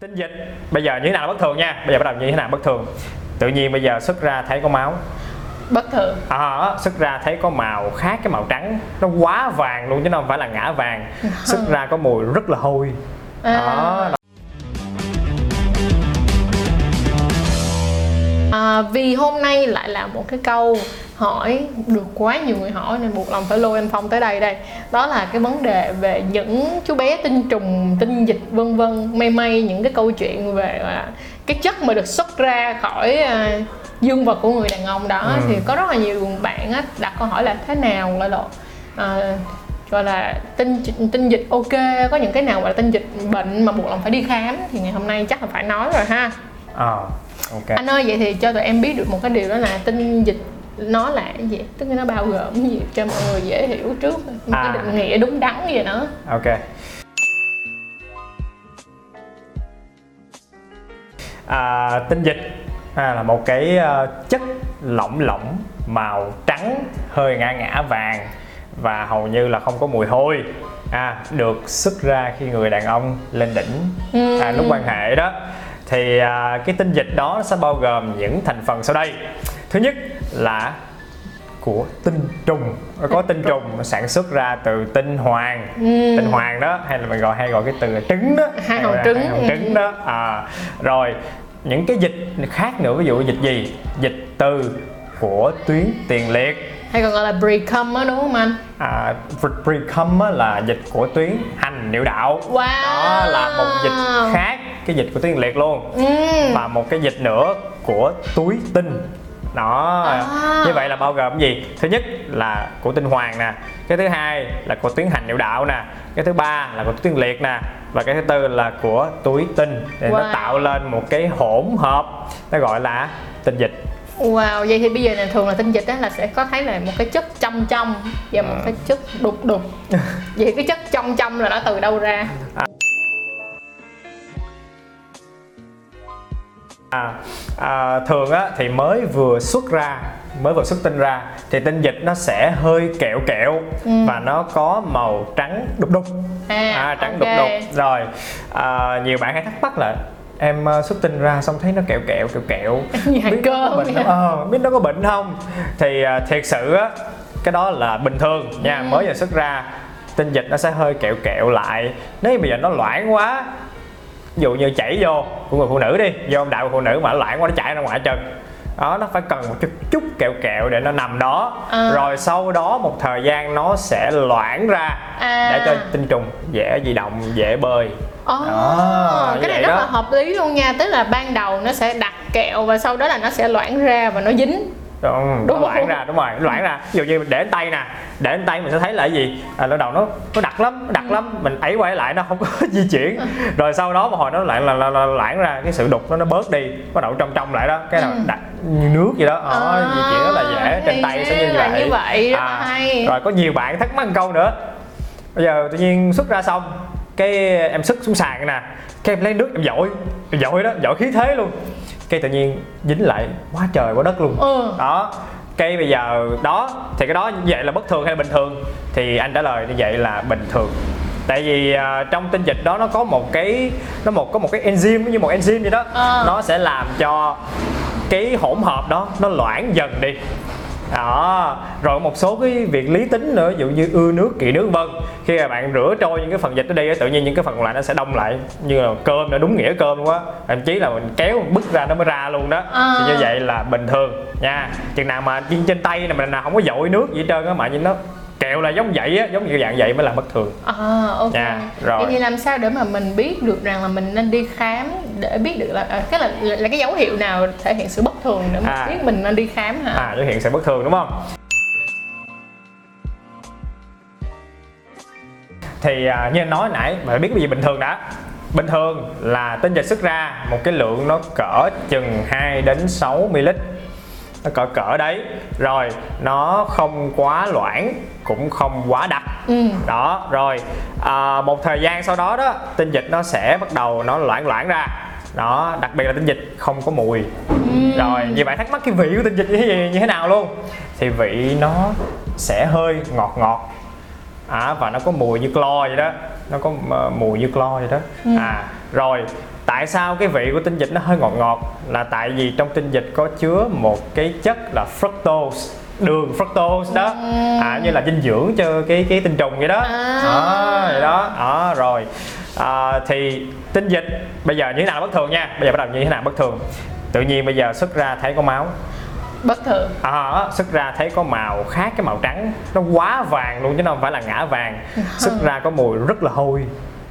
tinh dịch. Bây giờ như thế nào là bất thường nha? Bây giờ bắt đầu như thế nào bất thường? Tự nhiên bây giờ xuất ra thấy có máu. Bất thường. À, xuất ra thấy có màu khác cái màu trắng. Nó quá vàng luôn chứ nó không phải là ngã vàng. Xuất ra có mùi rất là hôi. À. đó À, vì hôm nay lại là một cái câu hỏi được quá nhiều người hỏi nên buộc lòng phải lôi anh Phong tới đây đây. Đó là cái vấn đề về những chú bé tinh trùng tinh dịch vân vân may may những cái câu chuyện về à, cái chất mà được xuất ra khỏi à, dương vật của người đàn ông đó. Ừ. thì có rất là nhiều bạn á, đặt câu hỏi là thế nào gọi là à, gọi là tinh tinh dịch ok có những cái nào gọi là tinh dịch bệnh mà buộc lòng phải đi khám thì ngày hôm nay chắc là phải nói rồi ha. Ờ, ok. Anh ơi vậy thì cho tụi em biết được một cái điều đó là tinh dịch nó là cái gì? Tức là nó bao gồm cái gì cho mọi người dễ hiểu trước. Một cái À. định nghĩa đúng đắn gì đó. Ok. À, tinh dịch à, là một cái ờ, chất lỏng lỏng màu trắng hơi ngã ngã vàng và hầu như là không có mùi hôi à, được xuất ra khi người đàn ông lên đỉnh à, lúc quan hệ đó thì à, cái tinh dịch đó sẽ bao gồm những thành phần sau đây. Thứ nhất là của tinh trùng. Có tinh trùng sản xuất ra từ tinh hoàng. Tinh hoàng đó hay là mình gọi hay gọi cái từ là trứng đó. Hai là trứng. hai hòn trứng đó. À, rồi những cái dịch khác nữa ví dụ dịch gì? Dịch từ của tuyến tiền liệt. Hay còn gọi là pre-cum á đúng không anh? À, precum á là dịch của tuyến hành niệu đạo. Wow. đó là một dịch khác cái dịch của tuyến liệt luôn. Ừ. và một cái dịch nữa của túi tinh. Đó. À. như vậy là bao gồm cái gì? Thứ nhất là của tinh hoàng nè. Cái thứ hai là của tuyến hành niệu đạo nè. Cái thứ ba là của tuyến liệt nè. Và cái thứ tư là của túi tinh. Nó Wow. tạo lên một cái hỗn hợp. Nó gọi là tinh dịch. Wow vậy thì bây giờ là thường là tinh dịch đó là sẽ có thấy là một cái chất trong trong và một À. cái chất đục đục. Vậy cái chất trong trong là nó từ đâu ra? À, à, thường á thì mới vừa xuất ra mới vừa xuất tinh ra thì tinh dịch nó sẽ hơi kẹo kẹo và nó có màu trắng đục đục. À, trắng ok. đục đục. Rồi à, nhiều bạn hay thắc mắc là em ờ, xuất tinh ra xong thấy nó kẹo kẹo kẹo kẹo. Như hạt biết nó có bệnh không? Ờ, biết nó có bệnh không? Thì à, thiệt sự á cái đó là bình thường nha mới vừa xuất ra tinh dịch nó sẽ hơi kẹo kẹo lại. Nếu bây giờ nó loãng quá ví dụ như chảy vô của người phụ nữ đi do đạo của phụ nữ mà loãng quá nó chảy ra ngoài chân đó nó phải cần một chút chút kẹo kẹo để nó nằm đó À. rồi sau đó một thời gian nó sẽ loãng ra À. để cho tinh trùng dễ di động dễ bơi Ồ, Đó, cái này rất đó. là hợp lý luôn nha Tức là ban đầu nó sẽ đặt kẹo và sau đó là nó sẽ loãng ra và nó dính Ừ, Đúng nó loãng ra đúng rồi loãng ra. Ví dụ như mình để lên tay nè để lên tay mình sẽ thấy là cái gì? À, lúc đầu nó nó đặc lắm nó đặc lắm. Mình ấy quay lại nó không có di chuyển. Rồi sau đó một hồi nó lại là, là, là loãng ra cái sự đục nó nó bớt đi bắt đầu trong trong lại đó. Cái nào đặt như nước vậy đó. Đó di chuyển rất là dễ trên tay sẽ như là vậy. như vậy, là hay. rồi có nhiều bạn thắc mắc một câu nữa. Bây giờ tự nhiên xuất ra xong cái em sức xuống sàn nè. Cái em lấy nước em dội em dội đó dội khí thế luôn cái tự nhiên dính lại quá trời quá đất luôn. Ừ. đó. Cái bây giờ đó thì cái đó như vậy là bất thường hay là bình thường? Thì anh trả lời như vậy là bình thường. Tại vì à, trong tinh dịch đó nó có một cái nó một có một cái enzyme như một enzyme vậy đó. Ờ. nó sẽ làm cho cái hỗn hợp đó nó loãng dần đi đó rồi một số cái việc lý tính nữa ví dụ như ưa nước kỵ nước vân khi mà bạn rửa trôi những cái phần dịch đi á, tự nhiên những cái phần còn lại nó sẽ đông lại như là cơm nó đúng nghĩa cơm luôn á thậm chí là mình kéo mình bứt ra nó mới ra luôn đó À. thì như vậy là bình thường nha chừng nào mà trên trên tay này mình nào không có dội nước gì hết trơn á mà nhìn nó kẹo là giống vậy á giống như dạng vậy mới là bất thường À, ok. Dạ, rồi. Vậy thì làm sao để mà mình biết được rằng là mình nên đi khám để biết được là à, cái là, là cái dấu hiệu nào thể hiện sự bất thường để mà À. biết mình nên đi khám hả? à xuất hiện sự bất thường đúng không thì à, như anh nói nãy bạn biết cái gì bình thường đã bình thường là tinh dịch xuất ra một cái lượng nó cỡ chừng 2 đến 6 ml nó cỡ cỡ đấy rồi nó không quá loãng cũng không quá đặc Ừ. đó rồi à, một thời gian sau đó đó tinh dịch nó sẽ bắt đầu nó loãng loãng ra đó đặc biệt là tinh dịch không có mùi. Rồi nhiều bạn thắc mắc cái vị của tinh dịch như thế, gì- như thế nào luôn? Thì vị nó sẽ hơi ngọt ngọt. À, và nó có mùi như clo vậy đó. Nó có ờ, mùi như clo vậy đó. Ừ. à rồi tại sao cái vị của tinh dịch nó hơi ngọt ngọt? Là tại vì trong tinh dịch có chứa một cái chất là fructose đường fructose đó. À, như là dinh dưỡng cho cái cái tinh trùng vậy đó. À. đó vậy đó. Đó rồi à, thì tinh dịch bây giờ như thế nào là bất thường nha? Bây giờ bắt đầu như thế nào bất thường? Tự nhiên bây giờ xuất ra thấy có máu. Bất thường. À, xuất ra thấy có màu khác cái màu trắng. Nó quá vàng luôn chứ nó không phải là ngã vàng. Xuất ra có mùi rất là hôi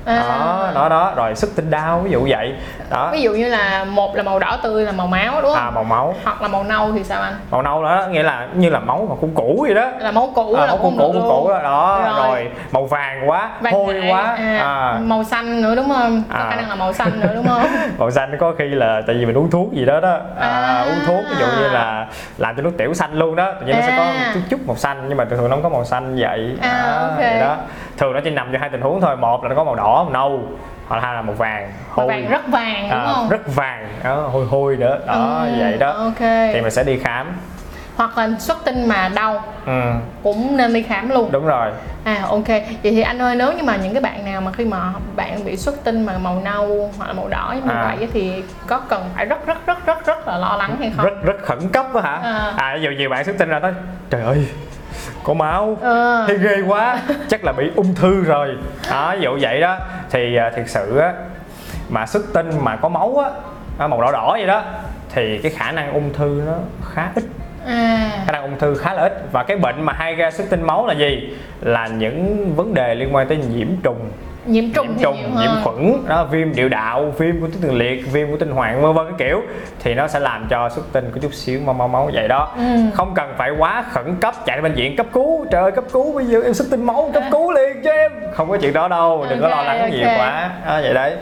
À. đó đó. Đó rồi xuất tinh đau ví dụ vậy. Đó. Ví dụ như là một là màu đỏ tươi là màu máu đúng không? À màu máu. Hoặc là màu nâu thì sao anh? Màu nâu đó nghĩa là như là máu mà cũ cũ vậy đó. Là máu cũ à, là máu cũ không cũ được cũ đó, đó Rồi. rồi. màu vàng quá Vàng hôi quá. à, à, màu xanh nữa đúng không? Có À. khả năng là màu xanh nữa đúng không? Màu xanh có khi là tại vì mình uống thuốc gì đó đó. À, À. uống thuốc ví dụ như là làm cho nước tiểu xanh luôn đó. Tự nhiên nó sẽ có À. chút chút màu xanh nhưng mà thường thường nó không có màu xanh vậy. À, Đó, ok. vậy đó thường nó chỉ nằm cho hai tình huống thôi. Một là nó có màu đỏ màu nâu hoặc là hai là màu vàng màu hôi. vàng rất vàng đúng à, không? rất vàng đó, hôi hôi nữa. Đó Ừ, vậy đó. ok. Thì mình sẽ đi khám. Hoặc là xuất tinh mà đau ừ, cũng nên đi khám luôn. Đúng rồi. À ok. Vậy thì anh ơi nếu như mà những cái bạn nào mà khi mà bạn bị xuất tinh mà màu nâu hoặc là màu đỏ như À. vậy thì có cần phải rất rất rất rất rất là lo lắng hay không? Rất rất khẩn cấp đó hả? À. à ví dụ nhiều bạn xuất tinh ra nói trời ơi có máu. Ờ. thấy ghê quá. Chắc là bị ung thư rồi. Đó ví dụ vậy đó. Thì à, thiệt sự á mà xuất tinh mà có máu á màu đỏ đỏ vậy đó thì cái khả năng ung thư nó khá ít. À. Khả năng ung thư khá là ít. Và cái bệnh mà hay ra xuất tinh máu là gì? Là những vấn đề liên quan tới nhiễm trùng nhiễm trùng nhiễm trùng nhiều nhiễm khuẩn đó viêm điệu đạo viêm của tuyến tiền liệt viêm của tinh hoàng vân vân cái kiểu. Thì nó sẽ làm cho xuất tinh có chút xíu máu máu máu vậy đó. Ừ. không cần phải quá khẩn cấp chạy đến bệnh viện cấp cứu. Trời ơi cấp cứu bây giờ em xuất tinh máu cấp cứu liền cho em. Không có chuyện đó đâu đừng có lo lắng nhiều ok. quá. Đó, vậy đấy.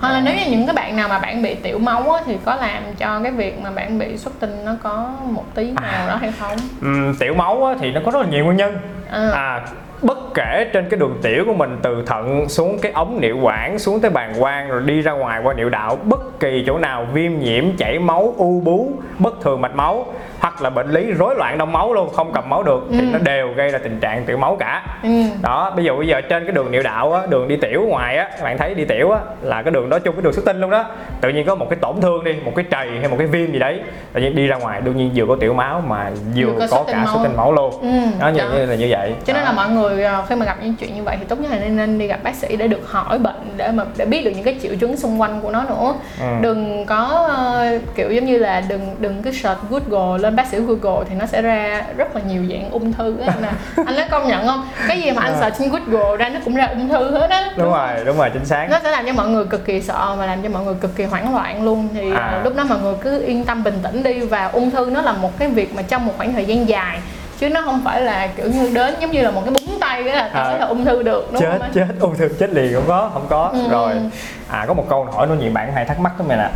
Hoặc là nếu như những cái bạn nào mà bạn bị tiểu máu á, thì có làm cho cái việc mà bạn bị xuất tinh nó có một tí À. nào đó hay không? Ừm, tiểu máu á, thì nó có rất là nhiều nguyên nhân. À. à, bất kể trên cái đường tiểu của mình từ thận xuống cái ống niệu quản, xuống tới bàng quang rồi đi ra ngoài qua niệu đạo, bất kỳ chỗ nào viêm nhiễm, chảy máu, u bú bất thường mạch máu hoặc là bệnh lý rối loạn đông máu luôn không cầm máu được thì Ừ. nó đều gây ra tình trạng tiểu máu cả ừ. đó bây giờ bây giờ trên cái đường niệu đạo á đường đi tiểu ngoài á các bạn thấy đi tiểu á là cái đường đó chung với đường xuất tinh luôn đó tự nhiên có một cái tổn thương đi một cái trầy hay một cái viêm gì đấy tự nhiên đi ra ngoài đương nhiên vừa có tiểu máu mà vừa, có có, cả xuất tinh máu luôn Ừ, đó như, như là như vậy cho nên Đó. là mọi người ờ, khi mà gặp những chuyện như vậy thì tốt nhất là nên, nên đi gặp bác sĩ để được hỏi bệnh để mà để biết được những cái triệu chứng xung quanh của nó nữa Ừ. đừng có ờ, kiểu giống như là đừng đừng cứ search Google lên bác sĩ Google thì nó sẽ ra rất là nhiều dạng ung thư á. Nè anh nói công nhận không? Cái gì mà anh search trên Google ra nó cũng ra ung thư hết á. Đúng rồi đúng rồi chính xác. Nó sẽ làm cho mọi người cực kỳ sợ và làm cho mọi người cực kỳ hoảng loạn luôn. Thì À. à. lúc đó mọi người cứ yên tâm bình tĩnh đi và ung thư nó là một cái việc mà trong một khoảng thời gian dài. Chứ nó không phải là kiểu như đến giống như là một cái búng tay cái là tới À. là ung thư được đúng chết không chết ung thư chết liền không có không có. Ừ. rồi à có một câu hỏi nữa nhiều bạn hay thắc mắc đó mày nè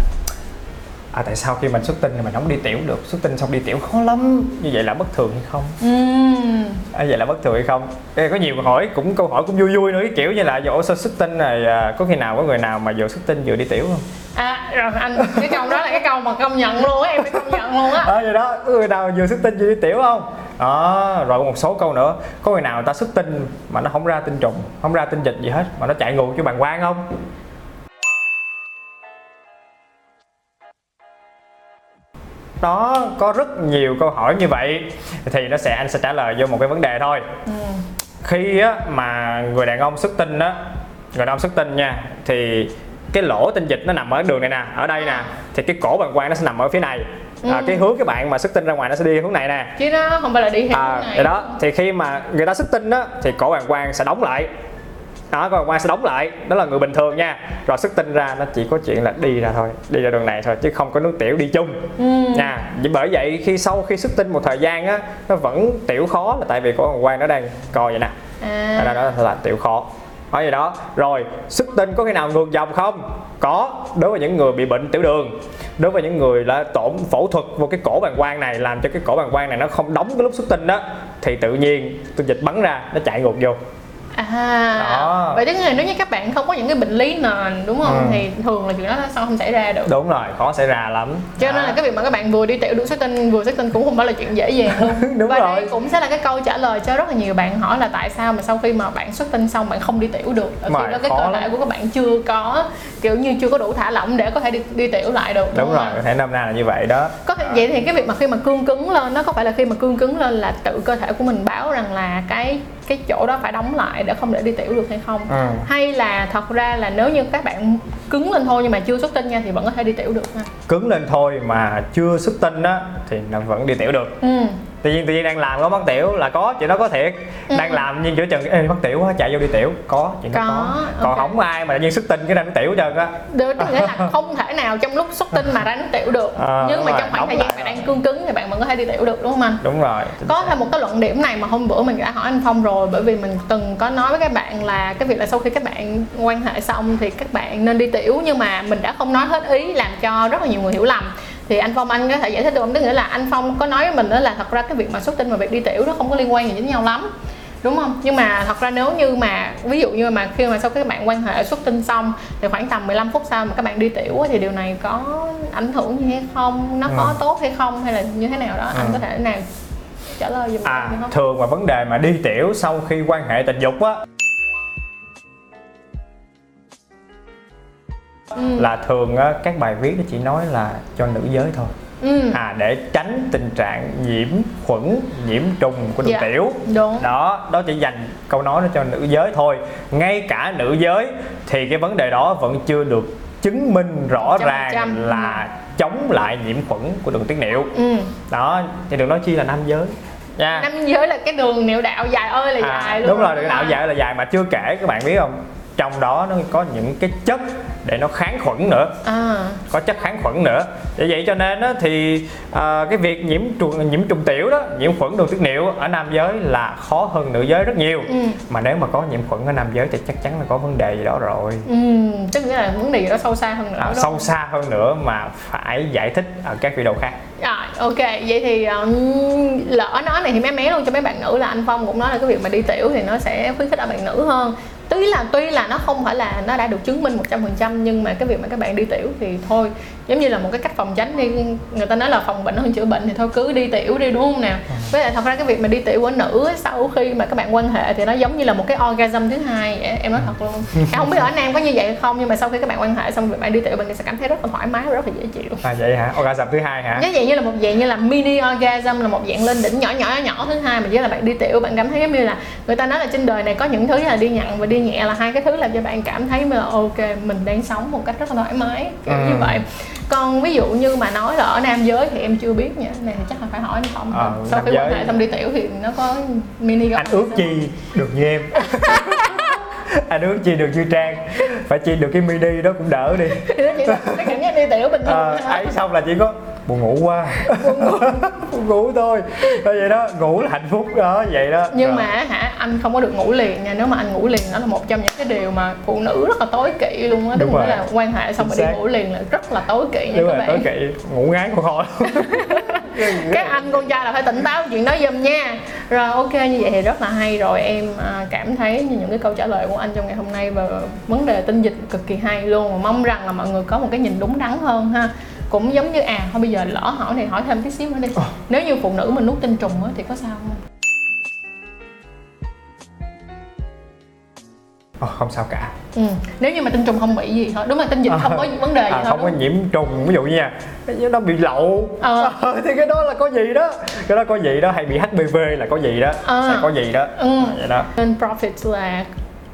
à tại sao khi mình xuất tinh thì mình không đi tiểu được? Xuất tinh xong đi tiểu khó lắm. Như vậy là bất thường hay không? Ừm. à, vậy là bất thường hay không? Ê, có nhiều câu hỏi cũng câu hỏi cũng vui vui nữa cái kiểu như là dỗ sao xuất tinh này à, có khi nào có người nào mà vừa xuất tinh vừa đi tiểu không? À rồi anh cái câu đó là cái câu mà công nhận luôn á em phải công nhận luôn á. À, vậy đó có người nào vừa xuất tinh vừa đi tiểu không? Đó rồi một số câu nữa. Có người nào người ta xuất tinh mà nó không ra tinh trùng không ra tinh dịch gì hết mà nó chạy ngược cho bàng quang không đó có rất nhiều câu hỏi như vậy thì nó sẽ anh sẽ trả lời vô một cái vấn đề thôi. Ừ. khi á, mà người đàn ông xuất tinh á người đàn ông xuất tinh nha thì cái lỗ tinh dịch nó nằm ở đường này nè ở đây nè thì cái cổ bàng quang nó sẽ nằm ở phía này. À, Ừ. cái hướng cái bạn mà xuất tinh ra ngoài nó sẽ đi hướng này nè. Chứ nó không phải là đi theo à, hướng này. đó thì khi mà người ta xuất tinh á thì cổ bàng quang sẽ đóng lại đó bàng quang sẽ đóng lại. Đó là người bình thường nha. Rồi xuất tinh ra nó chỉ có chuyện là đi ra thôi đi ra đường này thôi chứ không có nước tiểu đi chung. Ừ. nha. Vậy bởi vậy khi sau khi xuất tinh một thời gian á nó vẫn tiểu khó là tại vì cổ bàng quang nó đang co vậy nè. À. đó, đó là tiểu khó. Nói gì đó. Rồi xuất tinh có khi nào ngược dòng không? Có. Đối với những người bị bệnh tiểu đường đối với những người đã tổn phẫu thuật vô cái cổ bàng quang này làm cho cái cổ bàng quang này nó không đóng cái lúc xuất tinh đó thì tự nhiên tinh dịch bắn ra nó chạy ngược vô à. Đó. vậy tức là nếu như các bạn không có những cái bệnh lý nền đúng không? Ừ. thì thường là chuyện đó sao không xảy ra được. Đúng rồi khó xảy ra lắm. Cho nên là cái việc mà các bạn vừa đi tiểu đủ xuất tinh vừa xuất tinh cũng không phải là chuyện dễ dàng luôn. Đúng và rồi. đây cũng sẽ là cái câu trả lời cho rất là nhiều bạn hỏi là tại sao mà sau khi mà bạn xuất tinh xong bạn không đi tiểu được? Ở khi đó cái cơ lắm. thể của các bạn chưa có kiểu như chưa có đủ thả lỏng để có thể đi, đi tiểu lại được đúng không? rồi có thể năm nay là như vậy đó. Có thể vậy thì cái việc mà khi mà cương cứng lên nó có phải là khi mà cương cứng lên là tự cơ thể của mình báo rằng là cái cái chỗ đó phải đóng lại để không để đi tiểu được hay không. Ừ. hay là thật ra là nếu như các bạn cứng lên thôi nhưng mà chưa xuất tinh nha thì vẫn có thể đi tiểu được ha. Cứng lên thôi mà chưa xuất tinh á thì vẫn đi tiểu được. Ừ tự nhiên tự nhiên đang làm có mất tiểu là có chuyện đó có thiệt. Ừ. đang làm nhưng giữa chừng ê mất tiểu quá chạy vô đi tiểu. Có chuyện đó Có, có. còn không ai mà tự nhiên xuất tinh cái đang tiểu hết trơn á. Được, nghĩa là không thể nào trong lúc xuất tinh mà ra nước tiểu được. Ờ, nhưng mà rồi, trong khoảng thời gian bạn rồi. đang cương cứng thì bạn vẫn có thể đi tiểu được đúng không anh? Đúng rồi có thêm một cái luận điểm này mà hôm bữa mình đã hỏi anh Phong rồi bởi vì mình từng có nói với các bạn là cái việc là sau khi các bạn quan hệ xong thì các bạn nên đi tiểu. Nhưng mà mình đã không nói hết ý làm cho rất là nhiều người hiểu lầm thì anh Phong anh có thể giải thích được không? Tức nghĩa là anh Phong có nói với mình đó là thật ra cái việc mà xuất tinh và việc đi tiểu nó không có liên quan gì với nhau lắm đúng không nhưng mà thật ra nếu như mà ví dụ như mà khi mà sau khi các bạn quan hệ xuất tinh xong thì khoảng tầm 15 phút sau mà các bạn đi tiểu thì điều này có ảnh hưởng gì hay không nó có Ừ. tốt hay không hay là như thế nào đó anh Ừ. có thể nào trả lời giùm à không thường mà vấn đề mà đi tiểu sau khi quan hệ tình dục á Ừ. là thường á, các bài viết nó chỉ nói là cho nữ giới thôi. Ừ. À để tránh tình trạng nhiễm khuẩn nhiễm trùng của đường Dạ. tiểu. Đúng. Đó đó chỉ dành câu nói đó cho nữ giới thôi. Ngay cả nữ giới thì cái vấn đề đó vẫn chưa được chứng minh rõ 100%. ràng là chống lại nhiễm khuẩn của đường tiết niệu. Ừ. Đó thì đừng nói chi là nam giới. Nha. Nam giới là cái đường niệu đạo dài ơi là À, dài luôn đúng rồi đường đạo dài là dài mà chưa kể các bạn biết không trong đó nó có những cái chất để nó kháng khuẩn nữa. À. Có chất kháng khuẩn nữa. Để vậy cho nên á, thì à, cái việc nhiễm trùng nhiễm trùng tiểu đó nhiễm khuẩn đường tiết niệu ở nam giới là khó hơn nữ giới rất nhiều. Ừ. Mà nếu mà có nhiễm khuẩn ở nam giới thì chắc chắn là có vấn đề gì đó rồi. Ừ tức là vấn đề gì đó sâu xa hơn nữa à, sâu không? xa hơn nữa mà phải giải thích ở các video khác. Rồi, ok, vậy thì um, lỡ nói này thì mé mé luôn cho mấy bạn nữ là anh Phong cũng nói là cái việc mà đi tiểu thì nó sẽ khuyến khích ở bạn nữ hơn Tuy là tuy là nó không phải là nó đã được chứng minh 100% nhưng mà cái việc mà các bạn đi tiểu thì thôi giống như là một cái cách phòng tránh đi. Người ta nói là phòng bệnh hơn chữa bệnh thì thôi cứ đi tiểu đi đúng không nào? Với lại thật ra cái việc mà đi tiểu của nữ sau khi mà các bạn quan hệ thì nó giống như là một cái orgasm thứ hai. Vậy. em nói thật luôn. Em không biết ở nam có như vậy hay không nhưng mà sau khi các bạn quan hệ xong việc bạn đi tiểu bạn sẽ cảm thấy rất là thoải mái và rất là dễ chịu. À vậy hả? Orgasm thứ hai hả? Nó vậy như là một dạng như là mini orgasm là một dạng lên đỉnh nhỏ nhỏ nhỏ thứ hai. Mà chỉ là bạn đi tiểu bạn cảm thấy giống như là người ta nói là trên đời này có những thứ là đi nặng và đi nhẹ là hai cái thứ làm cho bạn cảm thấy là ok mình đang sống một cách rất là thoải mái kiểu Ừ. như vậy còn ví dụ như mà nói là ở nam giới thì em chưa biết nha. Này thì chắc là phải hỏi anh Phong. Ờ, sau khi quan hệ xong đi tiểu thì nó có mini anh ước chi được như em. Anh ước chi được như trang. Phải chi được cái mini đó cũng đỡ đi. Thì nó chỉ là cái cảm giác đi tiểu bình thường à, hả? ấy xong là chỉ có buồn ngủ quá. Buồn ngủ thôi. Thôi vậy đó ngủ là hạnh phúc đó vậy đó. Nhưng Rồi. mà hả anh không có được ngủ liền nha. Nếu mà anh ngủ liền đó là một trong những cái điều mà phụ nữ rất là tối kỵ luôn á. Đúng rồi. là quan hệ xong Chính rồi đi ngủ liền là rất là tối kỵ nha đúng các rồi tối bạn. kỵ. Ngủ ngán con kho các anh con trai là phải tỉnh táo chuyện đó giùm nha. Rồi ok như vậy thì rất là hay rồi. Em à, cảm thấy như những cái câu trả lời của anh trong ngày hôm nay về vấn đề tinh dịch cực kỳ hay luôn. Và mong rằng là mọi người có một cái nhìn đúng đắn hơn ha. Cũng giống như à thôi bây giờ lỡ hỏi này hỏi thêm tí xíu nữa đi. Ờ. nếu như phụ nữ mình nuốt tinh trùng á thì có sao không Ồ, không sao cả Ừ. Nếu như mà tinh trùng không bị gì thôi Đúng là tinh dịch không có vấn đề gì à, thôi không có đúng nhiễm trùng ví dụ như nha nó bị lậu Ờ. thì cái đó là có gì đó cái đó có gì đó hay bị HPV là có gì đó Ờ. sẽ có gì đó Ừ. vậy đó Non-profit là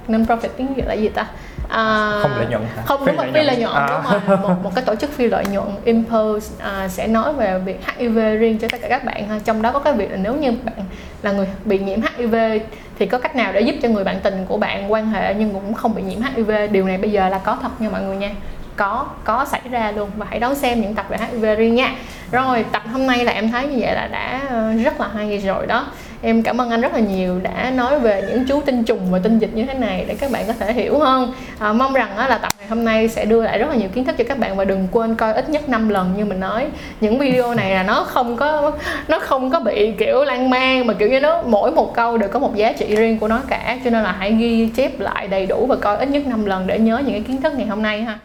Non-profit tiếng Việt là gì ta? À, không lợi nhuận hả? không đúng rồi phi lợi nhuận À. đúng rồi. Một, một cái tổ chức phi lợi nhuận Impulse à, sẽ nói về việc HIV riêng cho tất cả các bạn ha trong đó có cái việc là nếu như bạn là người bị nhiễm HIV thì có cách nào để giúp cho người bạn tình của bạn quan hệ nhưng cũng không bị nhiễm HIV điều này bây giờ là có thật nha mọi người nha. Có có xảy ra luôn. Và hãy đón xem những tập về HIV riêng nha. Rồi tập hôm nay là em thấy như vậy là đã ờ, rất là hay rồi đó em cảm ơn anh rất là nhiều đã nói về những chú tinh trùng và tinh dịch như thế này để các bạn có thể hiểu hơn. À, mong rằng là tập ngày hôm nay sẽ đưa lại rất là nhiều kiến thức cho các bạn và đừng quên coi ít nhất 5 lần như mình nói. Những video này là nó không có nó không có bị kiểu lan man mà kiểu như nó mỗi một câu đều có một giá trị riêng của nó cả. Cho nên là hãy ghi chép lại đầy đủ và coi ít nhất 5 lần để nhớ những cái kiến thức ngày hôm nay ha.